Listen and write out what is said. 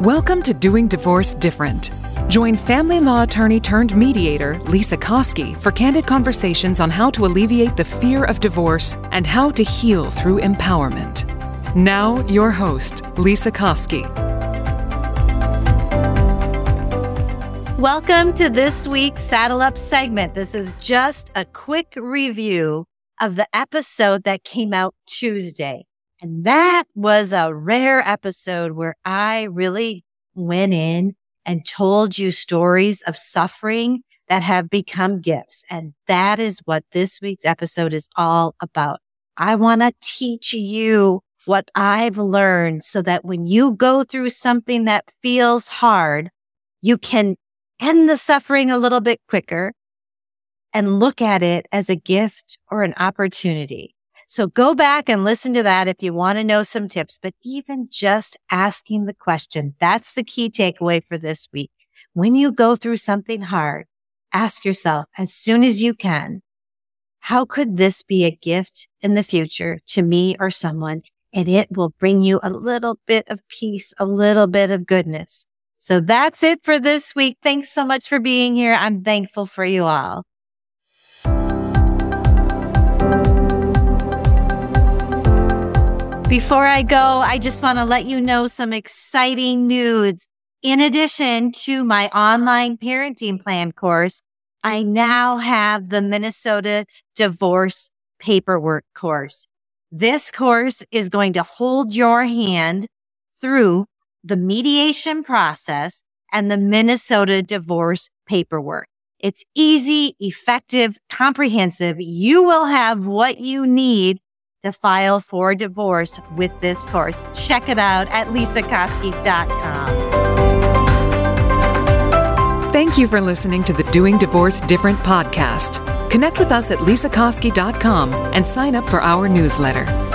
Welcome to Doing Divorce Different. Join family law attorney turned mediator Lesa Koski for candid conversations on how to alleviate the fear of divorce and how to heal through empowerment. Now, your host, Lesa Koski. Welcome to this week's Saddle Up segment. This is just a quick review of the episode that came out Tuesday. And that was a rare episode where I really went in and told you stories of suffering that have become gifts. And that is what this week's episode is all about. I want to teach you what I've learned so that when you go through something that feels hard, you can end the suffering a little bit quicker and look at it as a gift or an opportunity. So go back and listen to that if you want to know some tips, but even just asking the question, that's the key takeaway for this week. When you go through something hard, ask yourself as soon as you can, how could this be a gift in the future to me or someone? And it will bring you a little bit of peace, a little bit of goodness. So that's it for this week. Thanks so much for being here. I'm thankful for you all. Before I go, I just want to let you know some exciting news. In addition to my online parenting plan course, I now have the Minnesota divorce paperwork course. This course is going to hold your hand through the mediation process and the Minnesota divorce paperwork. It's easy, effective, comprehensive. You will have what you need to file for divorce with this course. Check it out at lesakoski.com. Thank you for listening to the Doing Divorce Different podcast. Connect with us at lesakoski.com and sign up for our newsletter.